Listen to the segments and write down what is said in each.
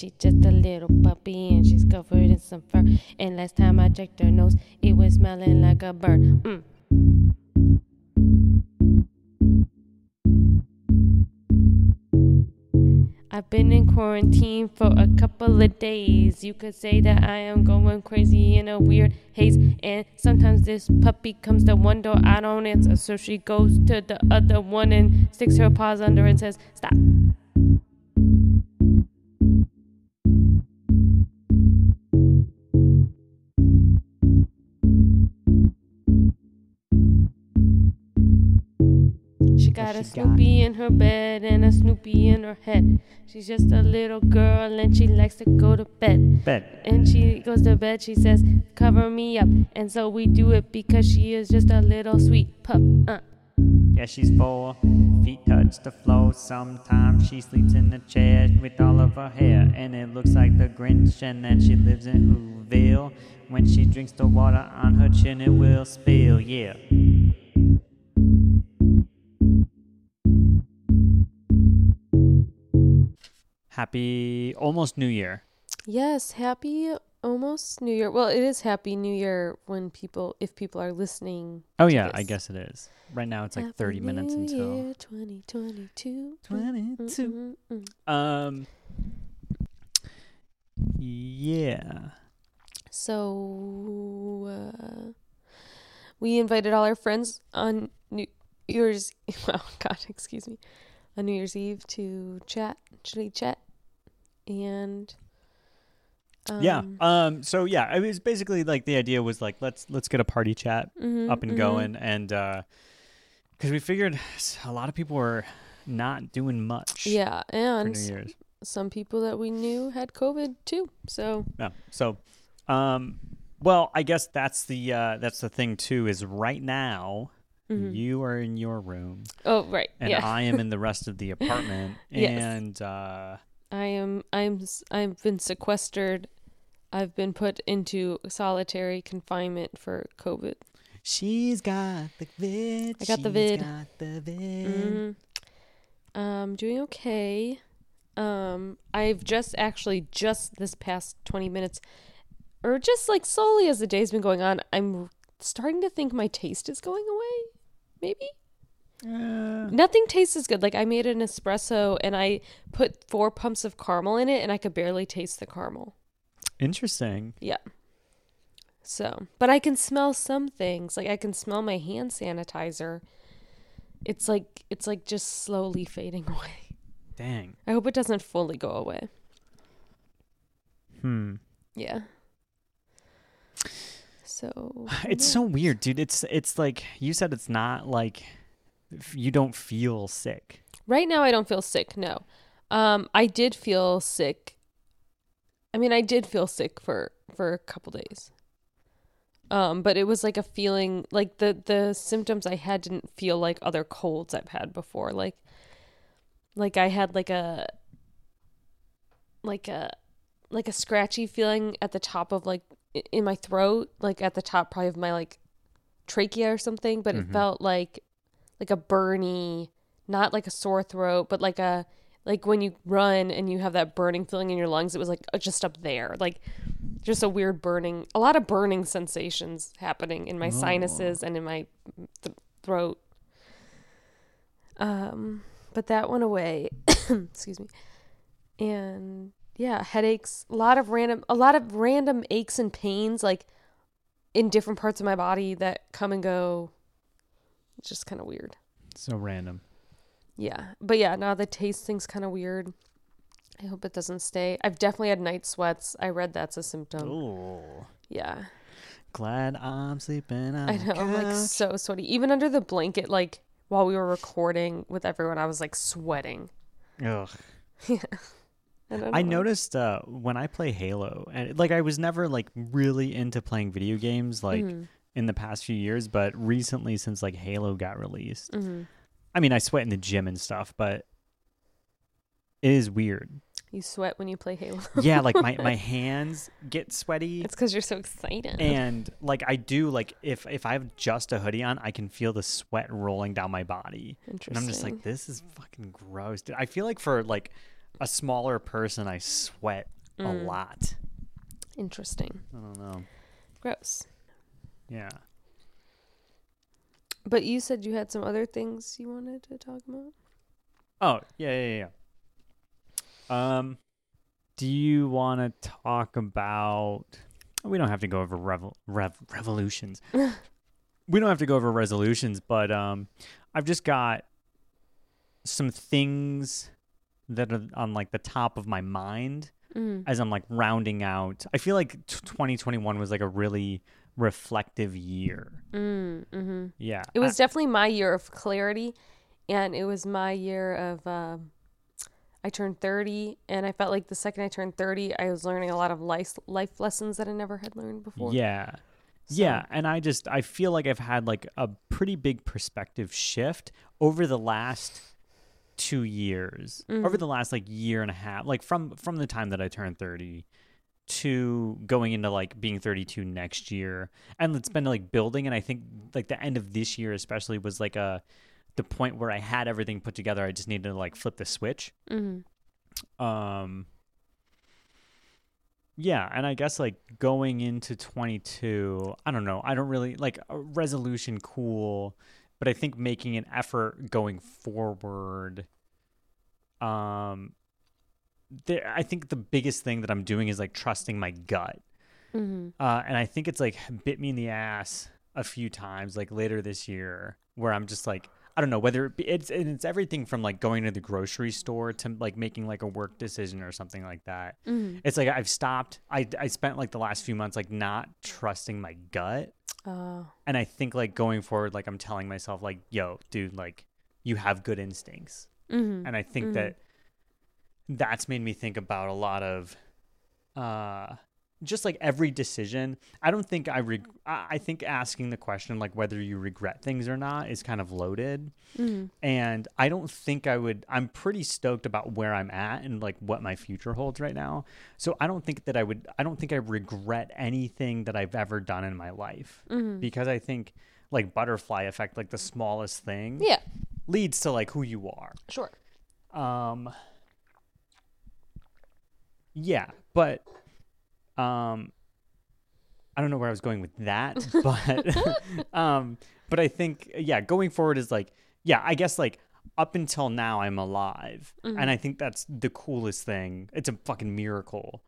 she's just a little puppy and she's covered in some fur. And last time I checked her nose, it was smelling like a bird. Mm. I've been in quarantine for a couple of days. You could say that I am going crazy in a weird haze. And sometimes this puppy comes to one door, I don't answer. So she goes to the other one and sticks her paws under and says, Stop. A? Snoopy in her bed and a Snoopy in her head. She's just a little girl and she likes to go to bed. Bet. And she goes to bed, she says, Cover me up. And so we do it because she is just a little sweet pup. Uh. Yeah, she's four feet touch the floor. Sometimes she sleeps in a chair with all of her hair, and it looks like the Grinch. And then she lives in Whoville. When she drinks the water on her chin, it will spill. Yeah. Happy almost New Year. Yes, happy almost New Year. Well, it is happy New Year when people, if people are listening. Oh yeah, I guess it is. Right now it's like Happy 30 minutes New until Year 2022. 22. Mm, mm, mm. Um. Yeah. So uh, we invited all our friends on New Year's. Oh God, excuse me, on New Year's Eve to chat, chitty chat, and um, yeah. Um. So yeah, it was basically like the idea was like let's let's get a party chat mhm, up and mhm. going, and uh, because we figured a lot of people were not doing much. Yeah, and some people that we knew had COVID too. So Yeah. So, um, well, I guess that's the uh, that's the thing too. Is right now mhm. you are in your room oh right, and yeah. I am in the rest of the apartment, Yes. and uh, I am I'm I've been sequestered. I've been put into solitary confinement for COVID. she's got the vid. I got the she's vid. Got the vid. hmm Um, doing okay. Um, I've just actually just this past twenty minutes, or just like slowly as the day's been going on, I'm starting to think my taste is going away. Maybe Uh, nothing tastes as good. Like I made an espresso and I put four pumps of caramel in it, and I could barely taste the caramel. interesting. Yeah. So, but I can smell some things. Like I can smell my hand sanitizer. It's like it's like just slowly fading away. Dang. I hope it doesn't fully go away. Hmm. Yeah. So It's so weird, dude. It's it's like you said. It's not like you don't feel sick. right now I don't feel sick. No, um, I did feel sick. I mean, I did feel sick for for a couple days. Um, but it was like a feeling like the the symptoms I had didn't feel like other colds I've had before. Like, like I had like a like a like a scratchy feeling at the top of like in my throat, like at the top probably of my like trachea or something. But Mhm. it felt like like a burny, not like a sore throat, but like a like when you run and you have that burning feeling in your lungs. It was like uh, just up there, like just a weird burning, a lot of burning sensations happening in my sinuses and in my th- throat. Um, but that went away. Excuse me. And yeah, headaches, a lot of random, a lot of random aches and pains, like in different parts of my body that come and go. Just kind of weird. So random. Yeah. But yeah, now the taste thing's kind of weird. I hope it doesn't stay. I've definitely had night sweats. I read that's a symptom. Oh. Yeah. Glad I'm sleeping I know. I'm like so sweaty. Even under the blanket, like while we were recording with everyone, I was like sweating. Ugh. And don't I noticed uh, when I play Halo, and like I was never like really into playing video games like Mhm. In the past few years, but recently since like Halo got released, Mhm. I mean I sweat in the gym and stuff, but It is weird. You sweat when you play Halo. Yeah, like my, my hands get sweaty. it's because you're so excited. and like I do like if if I have just a hoodie on, I can feel the sweat rolling down my body. Interesting. And I'm just like, this is fucking gross. Dude. I feel like for like a smaller person, I sweat a Mm. lot. Interesting. I don't know. Gross. Yeah. But you said you had some other things you wanted to talk about. Oh yeah yeah yeah. Um, do you want to talk about? We don't have to go over revel, rev, revolutions. we don't have to go over resolutions, but um, I've just got some things that are on like the top of my mind Mm. as I'm like rounding out. I feel like t- 2021 was like a really reflective year. Mm, hmm Yeah, It I- was definitely my year of clarity, and it was my year of. Um, I turned 30, and I felt like the second I turned 30, I was learning a lot of life life lessons that I never had learned before. Yeah. Yeah, and I just I feel like I've had like a pretty big perspective shift over the last 2 years. Over the last like year and a half, like from from the time that I turned 30 to going into like being 32 next year. And it's been like building and I think like the end of this year especially was like a the point where I had everything put together. I just needed to like flip the switch. hmm Um yeah, and I guess like going into 22, I don't know. I don't really like resolution cool, but I think making an effort going forward um there I think the biggest thing that I'm doing is like trusting my gut. hmm Uh and I think it's like bit me in the ass a few times like later this year where I'm just like I don't know whether it be, it's and it's everything from like going to the grocery store to like making like a work decision or something like that. hmm It's like I've stopped. I I spent like the last few months like not trusting my gut, Uh, and I think like going forward, like I'm telling myself like, "Yo, dude, like you have good instincts," hmm and I think Mhm. that that's made me think about a lot of, uh, just like every decision. I don't think I reg- I I think asking the question like whether you regret things or not is kind of loaded hmm and I don't think I would. I'm pretty stoked about where I'm at and like what my future holds right now. So I don't think that I would. I don't think I regret anything that I've ever done in my life hmm because I think like butterfly effect, like the smallest thing, Yeah, leads to like who you are. sure. Um. Yeah, but um, I don't know where I was going with that, but um, but I think yeah, going forward is like yeah, I guess like up until now I'm alive, and mm-hmm. I think that's the coolest thing. It's a fucking miracle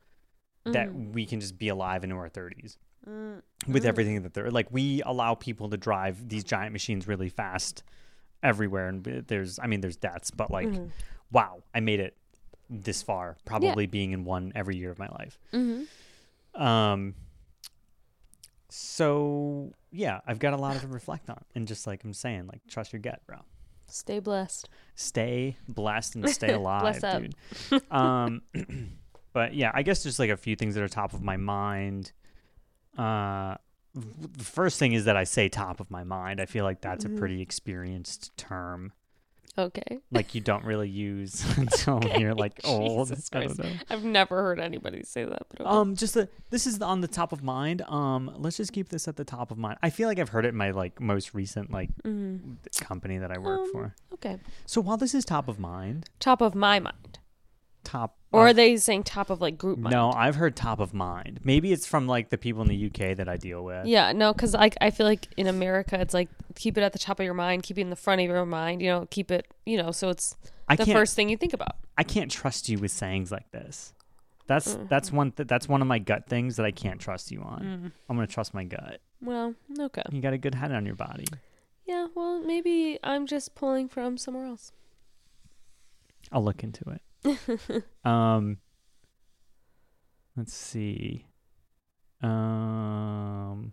that mm-hmm. we can just be alive into our thirties uh, with mm. everything that they're like. We allow people to drive these giant machines really fast everywhere, and uh, there's I mean there's deaths, but like mm-hmm. wow, I made it this far, probably being in one every year of my life. hmm Um. So yeah, I've got a lot to reflect on, and just like I'm saying, like trust your gut, bro. Stay blessed. Stay blessed and stay alive, dude. Um, but yeah, I guess just like a few things that are top of my mind. Uh, the first thing is that I say top of my mind. I feel like that's Mm-hmm. a pretty experienced term. Okay. Like you don't really use until you're like old. Jesus I don't Christ. know. I've never heard anybody say that, but okay. Um, just the this is on the top of mind. Um, let's just keep this at the top of mind. I feel like I've heard it in my like most recent like Mhm. company that I work Um, for. okay. So while this is top of mind, Top of my mind. top Or are they saying top of like group mind? no, I've heard top of mind. Maybe it's from like the people in the UK that I deal with. Yeah, no, because like I feel like in America, it's like keep it at the top of your mind, keep it in the front of your mind. You know, keep it. You know, so it's I the first thing you think about. I can't trust you with sayings like this. That's Mm. that's one th- that's one of my gut things that I can't trust you on. Mm. I'm gonna trust my gut. Well, okay. You got a good head on your body. Yeah, well, maybe I'm just pulling from somewhere else. I'll look into it. um, let's see. Um,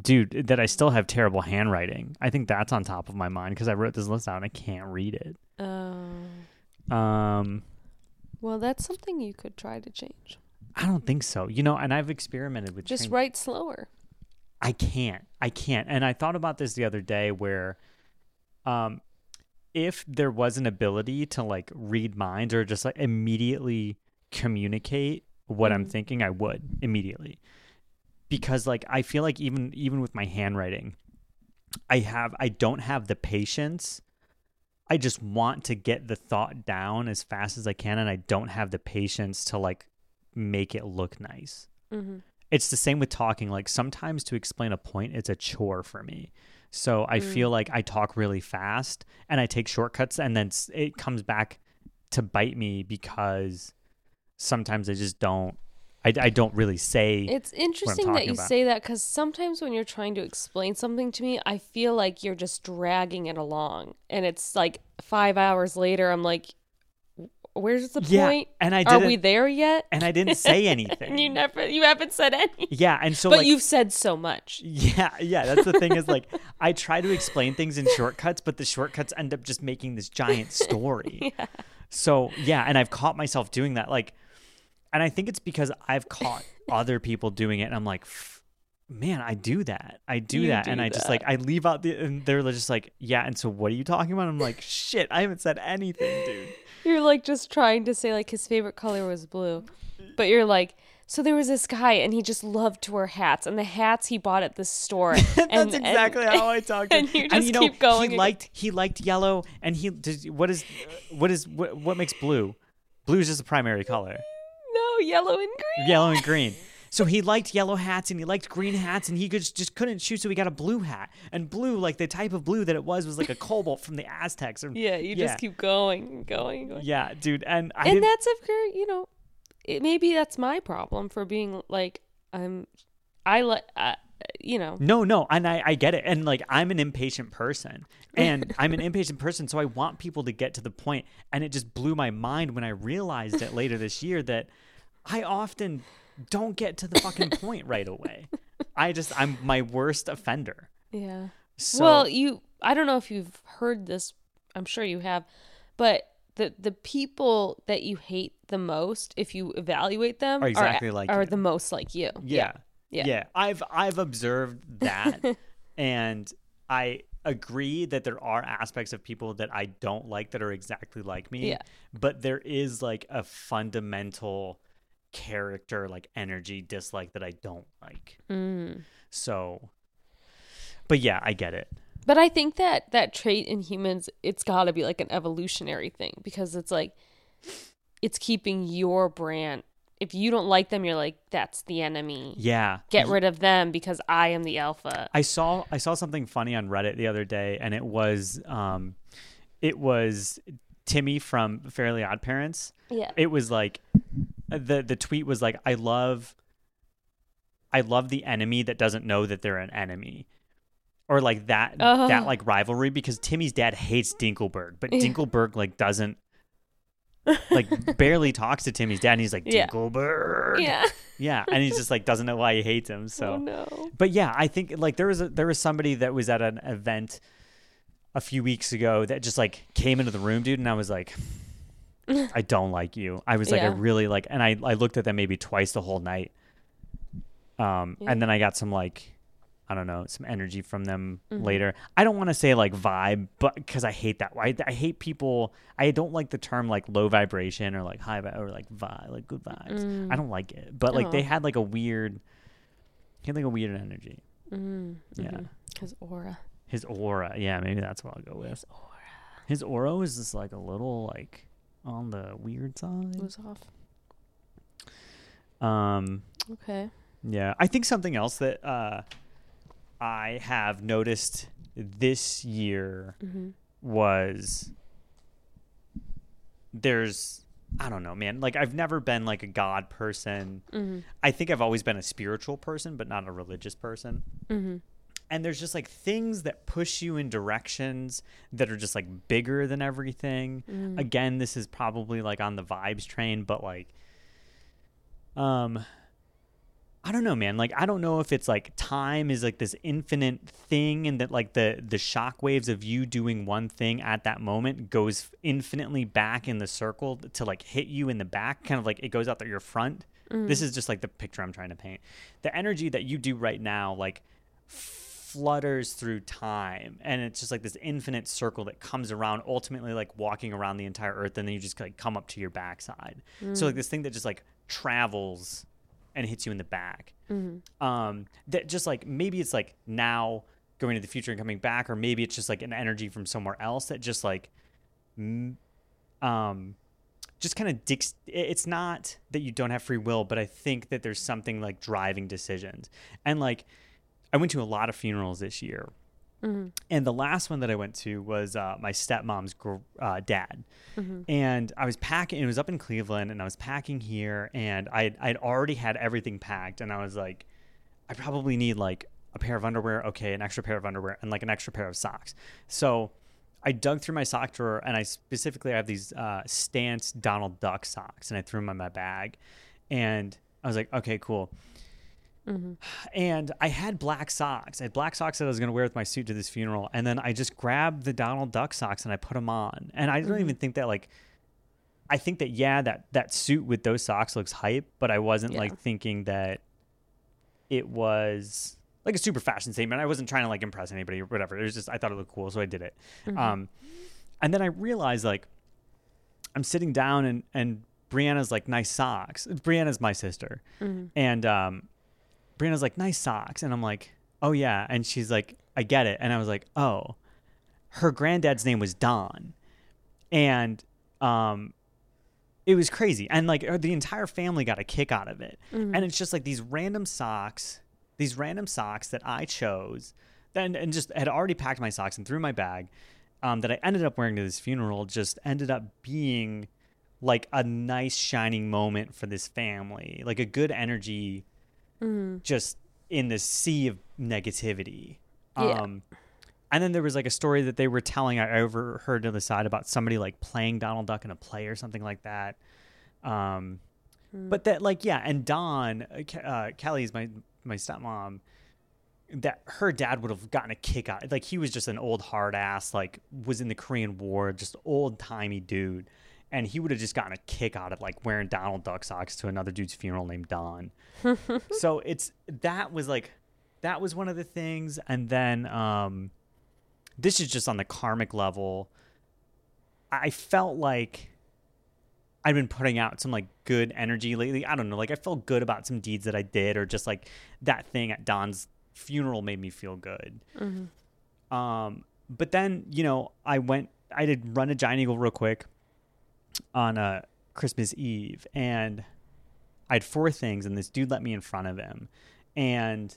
dude, that I still have terrible handwriting. I think that's on top of my mind because I wrote this list out and I can't read it. Oh, Um, well, that's something you could try to change. I don't think so. You know, and I've experimented with Just write slower. I can't. I can't. And I thought about this the other day where um if there was an ability to like read minds or just like immediately communicate what I'm Mhm. thinking, I would immediately. Because like I feel like even even with my handwriting, I have I don't have the patience. I just want to get the thought down as fast as I can and I don't have the patience to like make it look nice. Mm-hmm. It's the same with talking. Like sometimes to explain a point, it's a chore for me. So I Mm. feel like I talk really fast and I take shortcuts, and then it comes back to bite me because sometimes I just don't. I, I don't really say. It's interesting that you about. say that because sometimes when you're trying to explain something to me, I feel like you're just dragging it along, and it's like five hours later. I'm like, "Where's the yeah, point? and I Are we there yet?" and I didn't say anything. and you never, you haven't said anything. yeah, and so but like, you've said so much. Yeah, yeah. That's the thing is like I try to explain things in shortcuts, but the shortcuts end up just making this giant story. So yeah, and I've caught myself doing that. Like, and I think it's because I've caught other people doing it, and I'm like, "F- man, I do that. I do You that, do and I just like I leave out the, and they're just like, yeah. And so what are you talking about? I'm like, shit, I haven't said anything, dude. You're like just trying to say like his favorite color was blue, but you're like. So there was this guy, and he just loved to wear hats, and the hats he bought at the store. That's and- exactly how I talk. and you just you know, keep going He and- liked he liked yellow, and he does. What is what is what, what makes blue? Blue is just the primary color. no yellow and green. Yellow and green. So he liked yellow hats and he liked green hats and he could, just couldn't choose, so he got a blue hat. And blue, like the type of blue that it was, was like a cobalt from the Aztecs. Or, Yeah, you Yeah. just keep going and going and going. yeah, dude. And I and that's a very, you know, it, maybe that's my problem for being like I'm. I uh, you know, No, no, and I, I get it. And like I'm an impatient person. And I'm an impatient person, so I want people to get to the point. And it just blew my mind when I realized it later this year that I often don't get to the fucking point right away. I just I'm my worst offender. yeah. So well, you, I don't know if you've heard this. I'm sure you have, but the the people that you hate the most, if you evaluate them, Are exactly like are you. the most like you. yeah. Yeah. Yeah. I've I've observed that and I agree that there are aspects of people that I don't like that are exactly like me. Yeah. But there is like a fundamental character like energy dislike that I don't like. Mm. So but yeah, I get it. But I think that that trait in humans, it's got to be like an evolutionary thing because it's like it's keeping your brand. If you don't like them, you're like, that's the enemy. Yeah. Get rid of them because I am the alpha. I saw I saw something funny on Reddit the other day, and it was um, it was Timmy from Fairly Odd Parents. Yeah. It was like the the tweet was like, "I love, I love the enemy that doesn't know that they're an enemy." Or like that Uh-huh. that like rivalry because Timmy's dad hates Dinkleberg, but Yeah. Dinkleberg like doesn't like barely talks to Timmy's dad and he's like. Dinkleberg. Yeah. Yeah, and he's just like doesn't know why he hates him. So Oh no. but yeah, I think like there was a, there was somebody that was at an event a few weeks ago that just like came into the room, dude, and I was like, I don't like you. I was like, I really like, and I I looked at them maybe twice the whole night. Um, Yeah. and then I got some like. I don't know, some energy from them Mm-hmm. later. I don't want to say like vibe, but because I hate that. I, I hate people. I don't like the term like low vibration or like high vi- or like vibe, like good vibes. I don't like it. But like they Mm. Oh. had like a weird, he had like a weird energy. Mm, Yeah. His aura. His aura. Yeah, maybe that's what I'll go with. His aura His aura is just like a little like on the weird side. It was off. Um Okay. yeah. I think something else that uh I have noticed this year Mm-hmm. was there's I don't know, man. Like I've never been like a god person. Mm-hmm. I think I've always been a spiritual person, but not a religious person. Mm-hmm. And there's just like things that push you in directions that are just like bigger than everything. Mm. again this is probably like on the vibes train but like um i don't know man. Like i don't know if it's like time is like this infinite thing and that like the the shock waves of you doing one thing at that moment goes infinitely back in the circle to like hit you in the back kind of like it goes out there your front. This is just like the picture i'm trying to paint. The energy that you do right now like flutters through time and it's just like this infinite circle that comes around ultimately like walking around the entire earth and then you just like come up to your backside. So like this thing that just like travels and hits you in the back. Um that just like maybe it's like now going to the future and coming back or maybe it's just like an energy from somewhere else that just like um just kind of dicks it's not that you don't have free will but i think that there's something like driving decisions. And like i went to a lot of funerals this year and the last one that i went to was uh, my stepmom's gr- uh, dad and i was packing it was up in cleveland and i was packing here and i'd, I'd already had everything packed and i was like i probably need like a pair of underwear okay an extra pair of underwear and like an extra pair of socks so I dug through my sock drawer and I specifically I have these uh, Stance Donald Duck socks and I threw them in my bag. And I was like, okay, cool. And I had black socks. I had black socks that I was going to wear with my suit to this funeral. And then I just grabbed the Donald Duck socks and I put them on. And I don't even think that, like, I think that, yeah, that, that suit with those socks looks hype, but I wasn't Yeah. like thinking that it was like a super fashion statement. I wasn't trying to like impress anybody or whatever. It was just I thought it looked cool, so I did it. Um, and then I realized like I'm sitting down and and Brianna's like nice socks. Brianna's my sister, and um, Brianna's like nice socks, and I'm like, oh yeah, and she's like, I get it, and I was like, oh, her granddad's name was Don, and um, it was crazy. And like uh, the entire family got a kick out of it. And it's just like these random socks these random socks that i chose and, and just had already packed my socks and threw my bag um, that i ended up wearing to this funeral just ended up being like a nice shining moment for this family like a good energy just in this sea of negativity Yeah. um and then there was like a story that they were telling I overheard to the side about somebody like playing Donald Duck in a play or something like that. Um, but that like yeah, and Don uh, uh, Kelly's my my stepmom. That her dad would have gotten a kick out. Like he was just an old hard ass, like was in the Korean War, just old timey dude, and he would have just gotten a kick out of like wearing Donald Duck socks to another dude's funeral named Don. so it's that was like that was one of the things, and then um this is just on the karmic level. I felt like I'd been putting out some like good energy lately. I don't know, like I felt good about some deeds that I did, or just like that thing at Don's funeral made me feel good. Um, but then you know I went, I did run a giant eagle real quick on uh, Christmas Eve, and I had four things, and this dude let me in front of him, and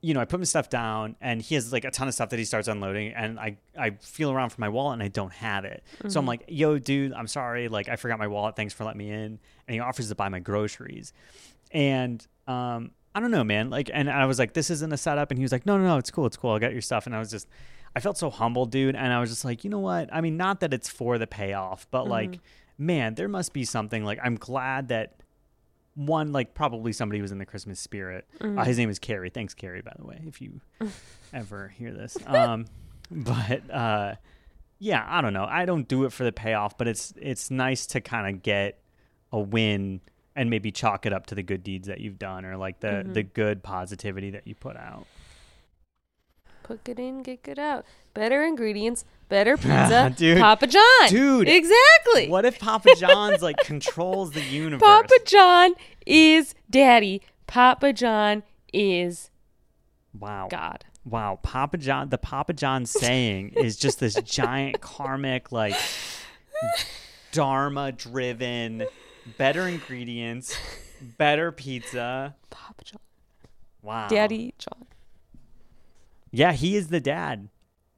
you know, I put my stuff down and he has like a ton of stuff that he starts unloading and I, I feel around for my wallet and I don't have it. So I'm like, yo, dude, I'm sorry. Like I forgot my wallet. Thanks for letting me in. And he offers to buy my groceries. And um, I don't know, man. Like, and I was like, this isn't a setup. And he was like, no, no, no, it's cool. It's cool. I'll get your stuff. And I was just, I felt so humbled, dude. And I was just like, you know what? I mean, not that it's for the payoff, but like, man, there must be something like, I'm glad that one like probably somebody was in the christmas spirit. Uh, his name is carrie. Thanks carrie by the way if you ever hear this. Um but uh yeah i don't know. I don't do it for the payoff but it's it's nice to kind of get a win and maybe chalk it up to the good deeds that you've done or like the the good positivity that you put out Put it in, get good out. Better ingredients, better pizza. Dude. Papa John. Dude. Exactly. what if papa john's like controls the universe Papa John is daddy. Papa John is wow God. Wow, Papa John, the Papa John saying is just this giant karmic, like, dharma driven, better ingredients, better pizza. Papa John. Wow. Daddy John. Yeah, he is the dad.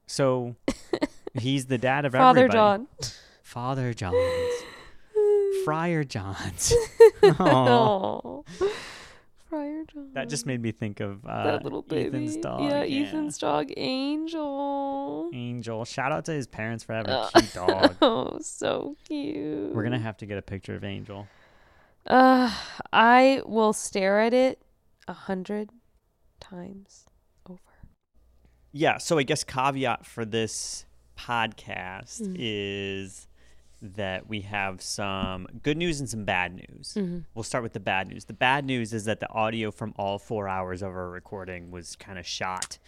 So he's the dad of everyone. Father everybody. John. Father Johns. Friar Johns. Oh. Friar John. That just made me think of uh, that little baby. Ethan's dog. Yeah, Ethan's dog, Angel. Angel. Shout out to his parents for having Uh. a cute dog. Oh, so cute. We're going to have to get a picture of Angel. Uh, I will stare at it a hundred times. Yeah so i guess caveat for this podcast Mm. is that we have some good news and some bad news. We'll start with the bad news. The bad news is that the audio from all four hours of our recording was kind of shot.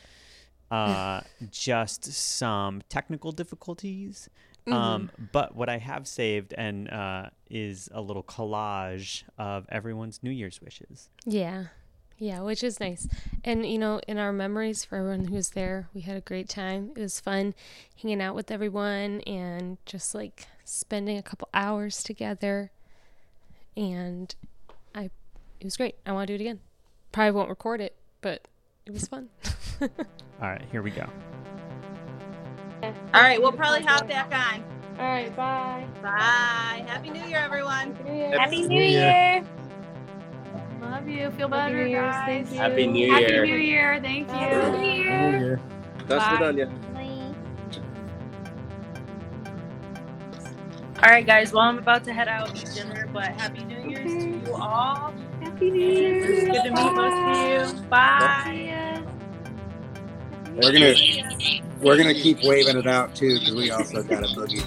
Uh, just some technical difficulties. Um, but what I have saved and uh, is a little collage of everyone's New Year's wishes. Yeah. Yeah, which is nice. And, you know, in our memories for everyone who was there, we had a great time. It was fun hanging out with everyone and just like spending a couple hours together. And I, it was great. I want to do it again. Probably won't record it, but it was fun. All right, here we go. All right, we'll probably hop back on. All right, bye. Bye. Happy New Year, everyone. Happy New Year. Love you. Feel Happy better, New Year's. guys. Thank you. Happy New Happy Year. New Year. Thank you. Happy New Year. That's Bye. good on you. All right, guys. Well, I'm about to head out to dinner, but Happy New Year's to you all. Happy New It's Year. good to meet most of you. Bye. We're gonna we're gonna keep waving it out too because we also got a boogie.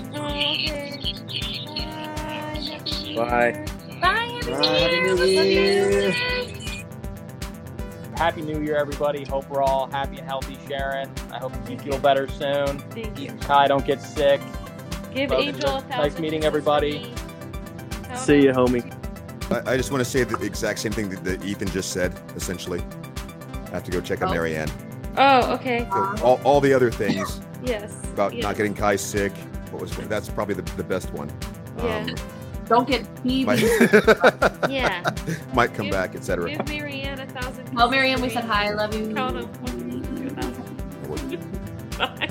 Bye. Bye. Bye. New Happy New Year. Happy New Year, everybody. Hope we're all happy and healthy, Sharon. I hope you feel better soon. Thank you. Kai, don't get sick. Give Love Angel a thousand. Nice meeting everybody. kisses. See you, homie. I, I just want to say the exact same thing that, that Ethan just said, essentially. I have to go check on Oh. Marianne. Oh, okay. So all, all the other things Yes. about yes. not getting Kai sick, what was that's probably the, the best one. Yeah. Um, Don't get peeved. might, Yeah. might come Give- back, etc. Give Marianne a thousand. Well, Marianne, we said hi. I love you. Count of one, two thousand. Bye.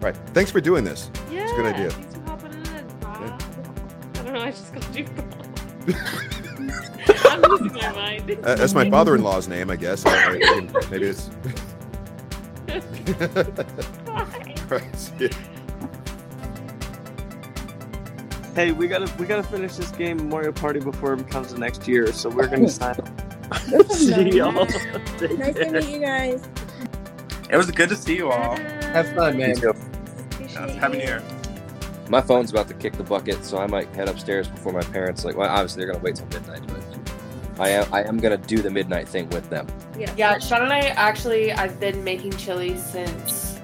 Right. Thanks for doing this. Yeah. a good idea. Thanks for hopping in. Bob. I don't know. I just got you. I'm losing my mind. Uh, that's my father-in-law's name, I guess. I, I, maybe it's. Bye. right. see ya. Hey, we gotta we gotta finish this game Mario Party before it becomes the next year, so we're gonna sign up. see y'all. Nice to meet you guys. It was good to see you all. Have fun, man. Happy New Year. My phone's about to kick the bucket, so I might head upstairs before my parents. Like, well, obviously they're gonna wait till midnight, but I am I am gonna do the midnight thing with them. Yeah, Sean and I actually I've been making chili since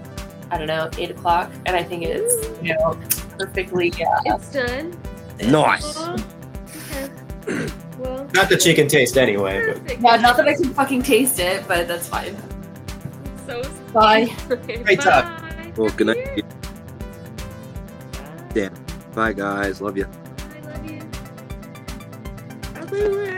I don't know eight o'clock, and I think it's you know perfectly yeah. It's done. Nice. Aw. Okay. Well, Not that she can taste anyway, but. Yeah, not that I can fucking taste it, but that's fine. So Bye. okay, Great talk. bye. Well, good night. New Year. Bye guys, love you. I love you.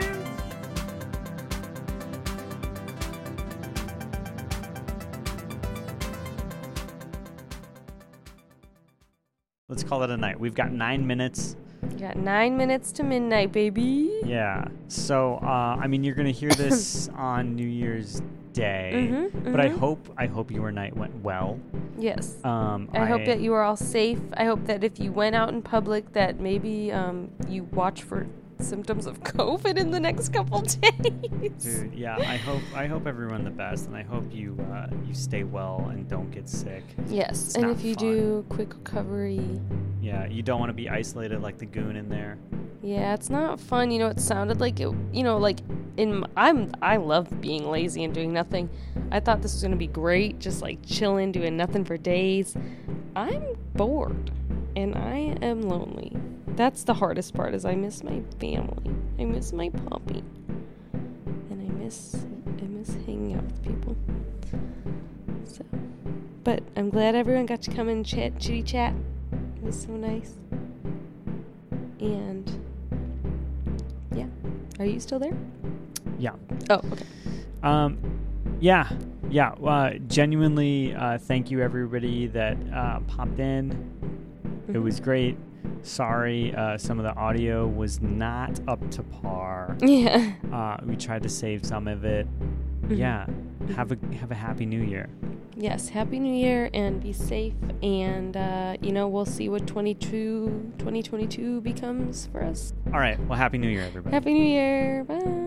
Let's call it a night. We've got nine minutes. Got nine minutes to midnight, baby. Yeah. So, uh, I mean, you're gonna hear this on New Year's Day, Mhm, but I mhm. hope I hope your night went well. Yes. Um, I hope that you are all safe. I hope that if you went out in public, that maybe um, you watch for symptoms of COVID in the next couple days. Dude, yeah, I hope I hope everyone the best, and I hope you uh, you stay well and don't get sick. Yes, It's and if you fun. do quick recovery, Yeah, you don't want to be isolated like the goon in there. yeah, it's not fun. You know, it sounded like it. You know, like in I'm I love being lazy and doing nothing. I thought this was gonna be great, just like chilling, doing nothing for days. I'm bored, and I am lonely. That's the hardest part. Is I miss my family. I miss my puppy, and I miss I miss hanging out with people. So, but I'm glad everyone got to come and chat, chitty chat. It was so nice. And yeah, are you still there? Yeah. Oh, okay. Um, yeah, yeah. Uh, genuinely, uh, thank you everybody that uh, popped in. It Mhm. was great. Sorry, uh, some of the audio was not up to par. Yeah. Uh, we tried to save some of it. Mhm. Yeah. Have a have a happy new year. Yes, happy new year and be safe and uh, you know, we'll see what 22 2022 becomes for us. All right. Well, happy new year, everybody. Happy new year. Bye.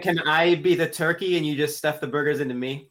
Can I be the turkey and you just stuff the burgers into me?